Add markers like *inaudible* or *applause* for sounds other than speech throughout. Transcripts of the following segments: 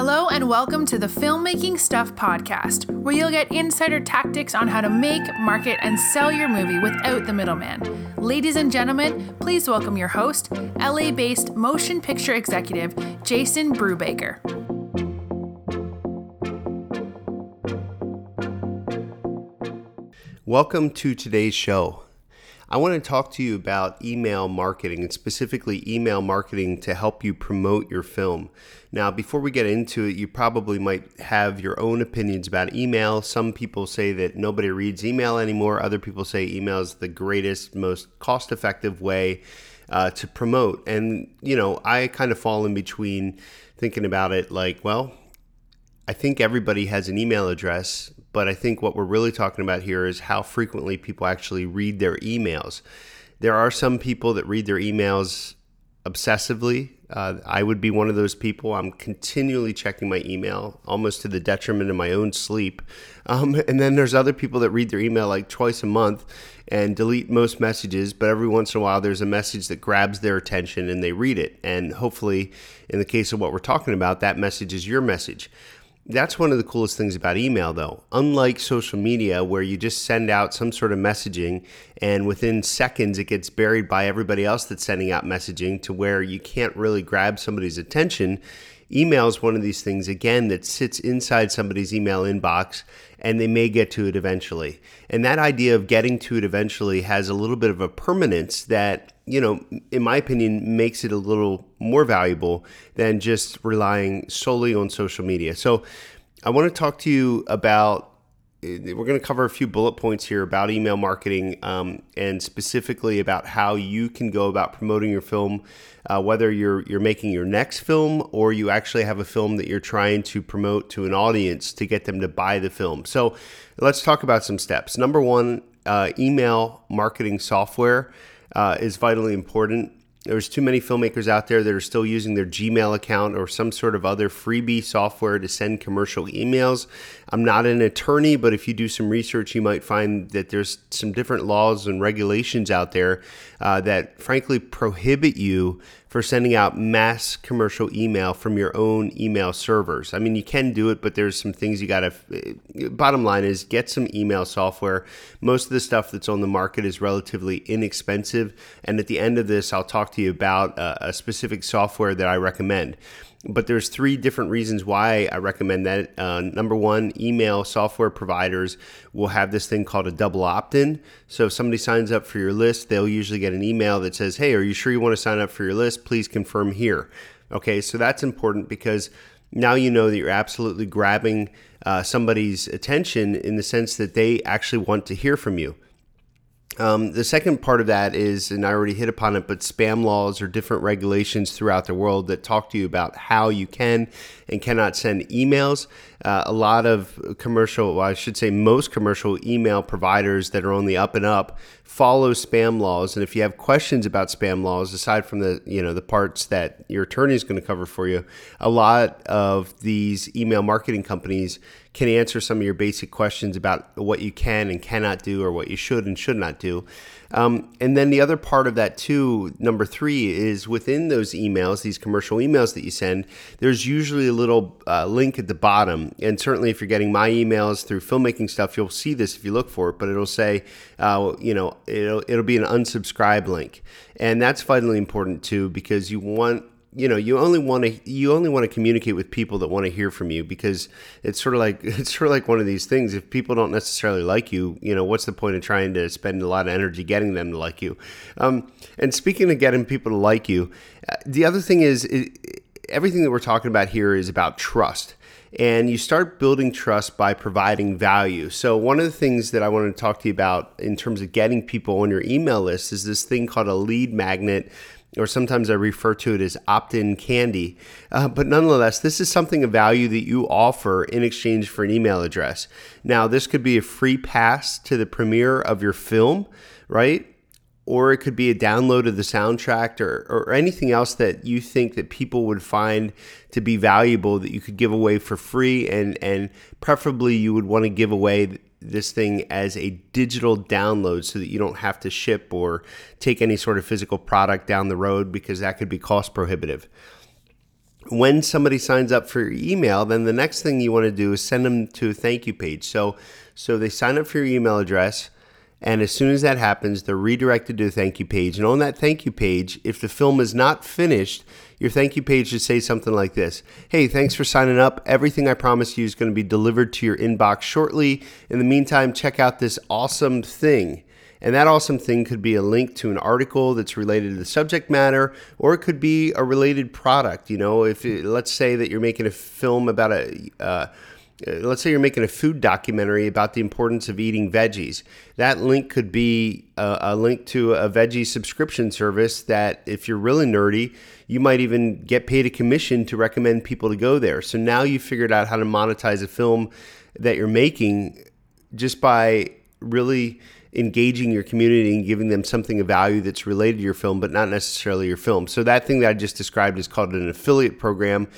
Hello, and welcome to the Filmmaking Stuff podcast, where you'll get insider tactics on how to make, market, and sell your movie without the middleman. Ladies and gentlemen, please welcome your host, LA based motion picture executive, Jason Brubaker. Welcome to today's show. I want to talk to you about email marketing and specifically email marketing to help you promote your film. Now, before we get into it, you probably might have your own opinions about email. Some people say that nobody reads email anymore, other people say email is the greatest, most cost effective way uh, to promote. And, you know, I kind of fall in between thinking about it like, well, I think everybody has an email address but I think what we're really talking about here is how frequently people actually read their emails. There are some people that read their emails obsessively. Uh, I would be one of those people. I'm continually checking my email, almost to the detriment of my own sleep. *laughs* Um, and then there's other people that read their email like twice a month and delete most messages, but every once in a while there's a message that grabs their attention and they read it. And hopefully, in the case of what we're talking about, that message is your message. That's one of the coolest things about email, though. Unlike social media, where you just send out some sort of messaging and within seconds it gets buried by everybody else that's sending out messaging to where you can't really grab somebody's attention, email is one of these things, again, that sits inside somebody's email inbox and they may get to it eventually. And that idea of getting to it eventually has a little bit of a permanence that, you know, in my opinion, makes it a little more valuable than just relying solely on social media. So I want to talk to you about we're going to cover a few bullet points here about email marketing um, and specifically about how you can go about promoting your film, uh, whether you're you're making your next film or you actually have a film that you're trying to promote to an audience to get them to buy the film. So let's talk about some steps. Number one, uh, email marketing software uh, is vitally important. There's too many filmmakers out there that are still using their Gmail account or some sort of other freebie software to send commercial emails. I'm not an attorney, but if you do some research, you might find that there's some different laws and regulations out there uh, that frankly prohibit you for sending out mass commercial email from your own email servers. I mean, you can do it, but there's some things you got to. Bottom line is get some email software. Most of the stuff that's on the market is relatively inexpensive. And at the end of this, I'll talk to you about a, a specific software that I recommend but there's three different reasons why I recommend that. Uh, number one, email software providers will have this thing called a double opt-in. So if somebody signs up for your list, they'll usually get an email that says, "Hey, are you sure you want to sign up for your list? Please confirm here." Okay, so that's important because now you know that you're absolutely grabbing uh, somebody's attention in the sense that they actually want to hear from you. Um, the second part of that is, and I already hit upon it, but spam laws or different regulations throughout the world that talk to you about how you can and cannot send emails. Uh, a lot of commercial, well, I should say most commercial email providers that are on the up and up follow spam laws. And if you have questions about spam laws, aside from the you know the parts that your attorney is going to cover for you, a lot of these email marketing companies can answer some of your basic questions about what you can and cannot do or what you should and should not do. Um, and then the other part of that, too, number three, is within those emails, these commercial emails that you send, there's usually a little uh, link at the bottom. And certainly, if you're getting my emails through filmmaking stuff, you'll see this if you look for it, but it'll say, uh, you know, it'll, it'll be an unsubscribe link. And that's vitally important, too, because you want you know you only want to you only want to communicate with people that want to hear from you because it's sort of like *laughs* it's sort of like one of these things if people don't necessarily like you you know what's the point of trying to spend a lot of energy getting them to like you um, and speaking of getting people to like you uh, the other thing is it, everything that we're talking about here is about trust and you start building trust by providing value. So, one of the things that I want to talk to you about in terms of getting people on your email list is this thing called a lead magnet or sometimes I refer to it as opt in candy. Uh, but nonetheless, this is something of value that you offer in exchange for an email address. Now, this could be a free pass to the premiere of your film, right? Or it could be a download of the soundtrack or, or anything else that you think that people would find to be valuable that you could give away for free and, and preferably you would want to give away this thing as a digital download so that you don't have to ship or take any sort of physical product down the road because that could be cost prohibitive. when somebody signs up for your email, then the next thing you want to do is send them to a thank you page. So, so they sign up for your email address, and as soon as that happens, they're redirected to a thank you page. And on that thank you page, if the film is not finished, your thank you page should say something like this Hey, thanks for signing up. Everything I promised you is going to be delivered to your inbox shortly. In the meantime, check out this awesome thing. And that awesome thing could be a link to an article that's related to the subject matter, or it could be a related product. You know, if it, let's say that you're making a film about a, uh, Uh, let's say you're making a food documentary about the importance of eating veggies. That link could be a, a link to a veggie subscription service that, if you're really nerdy, you might even get paid a commission to recommend people to go there. So now you figured out how to monetize a film that you're making just by really engaging your community and giving them something of value that's related to your film, but not necessarily your film. So that thing that I just described is called an affiliate program.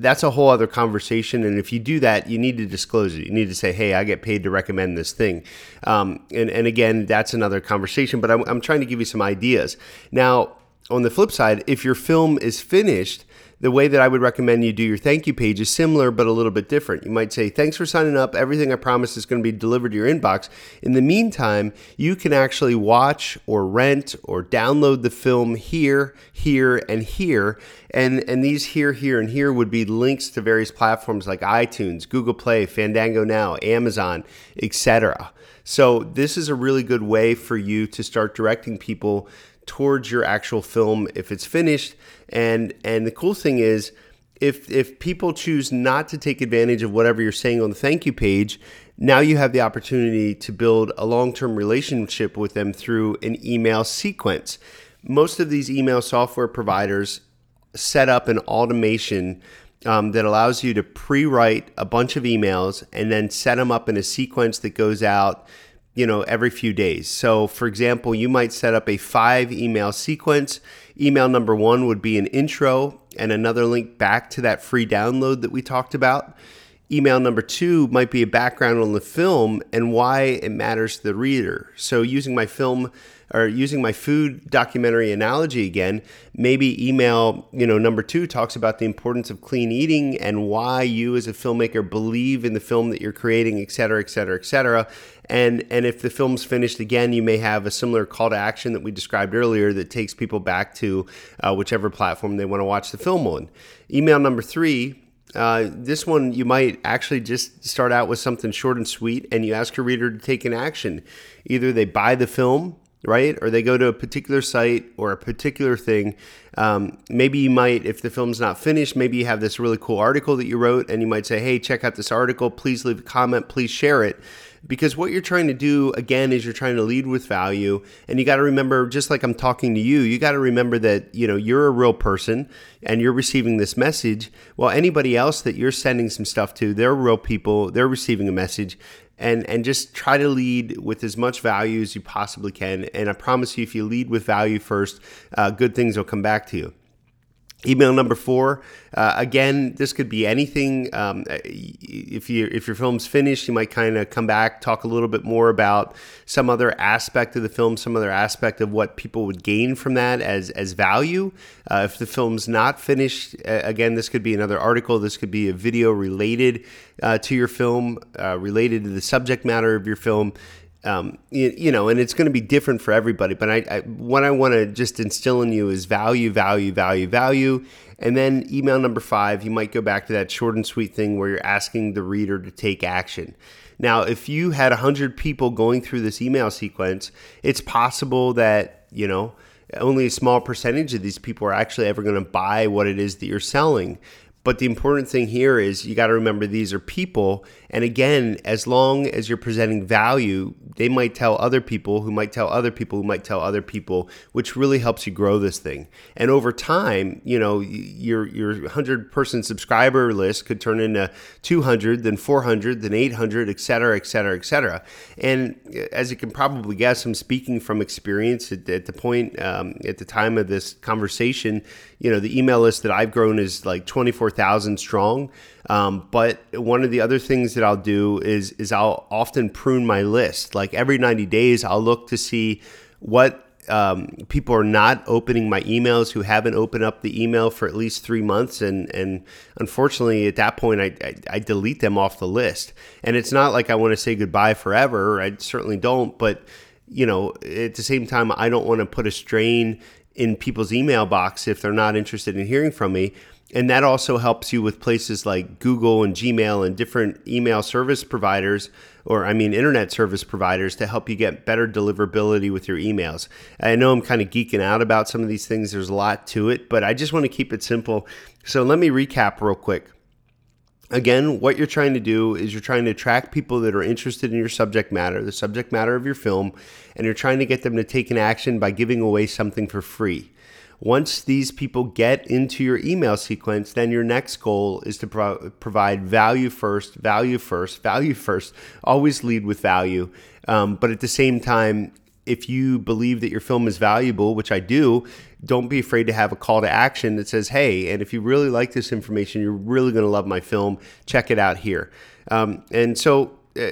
That's a whole other conversation. And if you do that, you need to disclose it. You need to say, hey, I get paid to recommend this thing. Um, and, and again, that's another conversation, but I'm, I'm trying to give you some ideas. Now, on the flip side, if your film is finished, the way that I would recommend you do your thank you page is similar but a little bit different. You might say, Thanks for signing up. Everything I promised is going to be delivered to your inbox. In the meantime, you can actually watch or rent or download the film here, here, and here. And, and these here, here, and here would be links to various platforms like iTunes, Google Play, Fandango Now, Amazon, etc. So, this is a really good way for you to start directing people towards your actual film if it's finished. And and the cool thing is if if people choose not to take advantage of whatever you're saying on the thank you page, now you have the opportunity to build a long-term relationship with them through an email sequence. Most of these email software providers set up an automation um, that allows you to pre-write a bunch of emails and then set them up in a sequence that goes out you know, every few days. So, for example, you might set up a five email sequence. Email number one would be an intro and another link back to that free download that we talked about. Email number two might be a background on the film and why it matters to the reader. So, using my film or using my food documentary analogy again, maybe email, you know, number two talks about the importance of clean eating and why you as a filmmaker believe in the film that you're creating, et cetera, et cetera, et cetera. And, and if the film's finished again, you may have a similar call to action that we described earlier that takes people back to uh, whichever platform they want to watch the film on. Email number three uh, this one, you might actually just start out with something short and sweet, and you ask your reader to take an action. Either they buy the film, right? Or they go to a particular site or a particular thing. Um, maybe you might, if the film's not finished, maybe you have this really cool article that you wrote and you might say, hey, check out this article. Please leave a comment. Please share it. Because what you're trying to do, again, is you're trying to lead with value. And you got to remember, just like I'm talking to you, you got to remember that, you know, you're a real person and you're receiving this message. Well, anybody else that you're sending some stuff to, they're real people. They're receiving a message and and just try to lead with as much value as you possibly can. And I promise you, if you lead with value first, uh, good things will come back to you. Email number four. Uh, again, this could be anything. Um, if you if your film's finished, you might kind of come back, talk a little bit more about some other aspect of the film, some other aspect of what people would gain from that as as value. Uh, if the film's not finished, uh, again, this could be another article. This could be a video related uh, to your film, uh, related to the subject matter of your film um, you, you, know, and it's going to be different for everybody. But I, I what I want to just instill in you is value, value, value, value. And then email number five, you might go back to that short and sweet thing where you're asking the reader to take action. Now, if you had 100 people going through this email sequence, it's possible that, you know, only a small percentage of these people are actually ever going to buy what it is that you're selling. But the important thing here is you got to remember these are people. And again, as long as you're presenting value, they might tell other people who might tell other people who might tell other people, which really helps you grow this thing. And over time, you know, your your 100 person subscriber list could turn into 200, then 400, then 800, et cetera, et cetera, et cetera. And as you can probably guess, I'm speaking from experience at, at the point, um, at the time of this conversation, you know, the email list that I've grown is like 24,000 strong. Um, but one of the other things that I'll do is is I'll often prune my list. Like every 90 days, I'll look to see what um, people are not opening my emails who haven't opened up the email for at least three months, and and unfortunately, at that point, I, I, I delete them off the list. And it's not like I want to say goodbye forever. I certainly don't, but you know, at the same time, I don't want to put a strain in people's email box if they're not interested in hearing from me. And that also helps you with places like Google and Gmail and different email service providers, or I mean, internet service providers to help you get better deliverability with your emails. I know I'm kind of geeking out about some of these things, there's a lot to it, but I just want to keep it simple. So let me recap real quick. Again, what you're trying to do is you're trying to attract people that are interested in your subject matter, the subject matter of your film, and you're trying to get them to take an action by giving away something for free. Once these people get into your email sequence, then your next goal is to pro- provide value first, value first, value first. Always lead with value. Um, but at the same time, if you believe that your film is valuable, which I do, don't be afraid to have a call to action that says, hey, and if you really like this information, you're really going to love my film, check it out here. Um, and so, uh,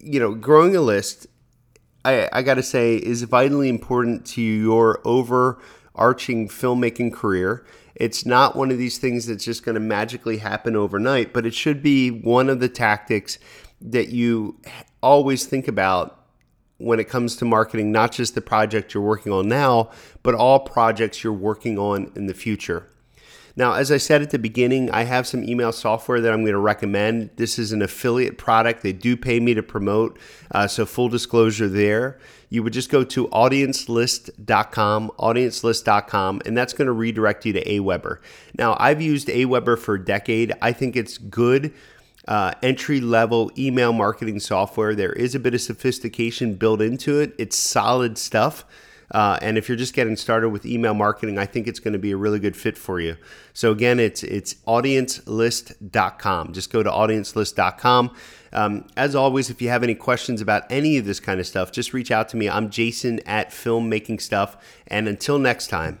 you know, growing a list, I, I got to say, is vitally important to your overarching filmmaking career. It's not one of these things that's just going to magically happen overnight, but it should be one of the tactics that you always think about when it comes to marketing, not just the project you're working on now, but all projects you're working on in the future. Now, as I said at the beginning, I have some email software that I'm going to recommend. This is an affiliate product. They do pay me to promote, uh, so full disclosure there. You would just go to audiencelist.com, audiencelist.com, and that's going to redirect you to Aweber. Now, I've used Aweber for a decade. I think it's good uh, entry level email marketing software. There is a bit of sophistication built into it. It's solid stuff. Uh, and if you're just getting started with email marketing, I think it's going to be a really good fit for you. So again, it's it's audiencelist.com. Just go to audiencelist.com. Um, as always, if you have any questions about any of this kind of stuff, just reach out to me. I'm Jason at Filmmaking Stuff. And until next time.